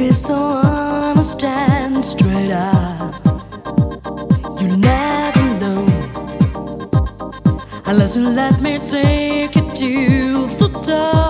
be so honest and straight up. You never know unless you let me take you to the top.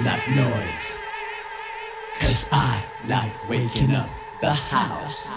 like noise. Cause I like waking up the house.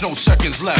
Minutes, no seconds left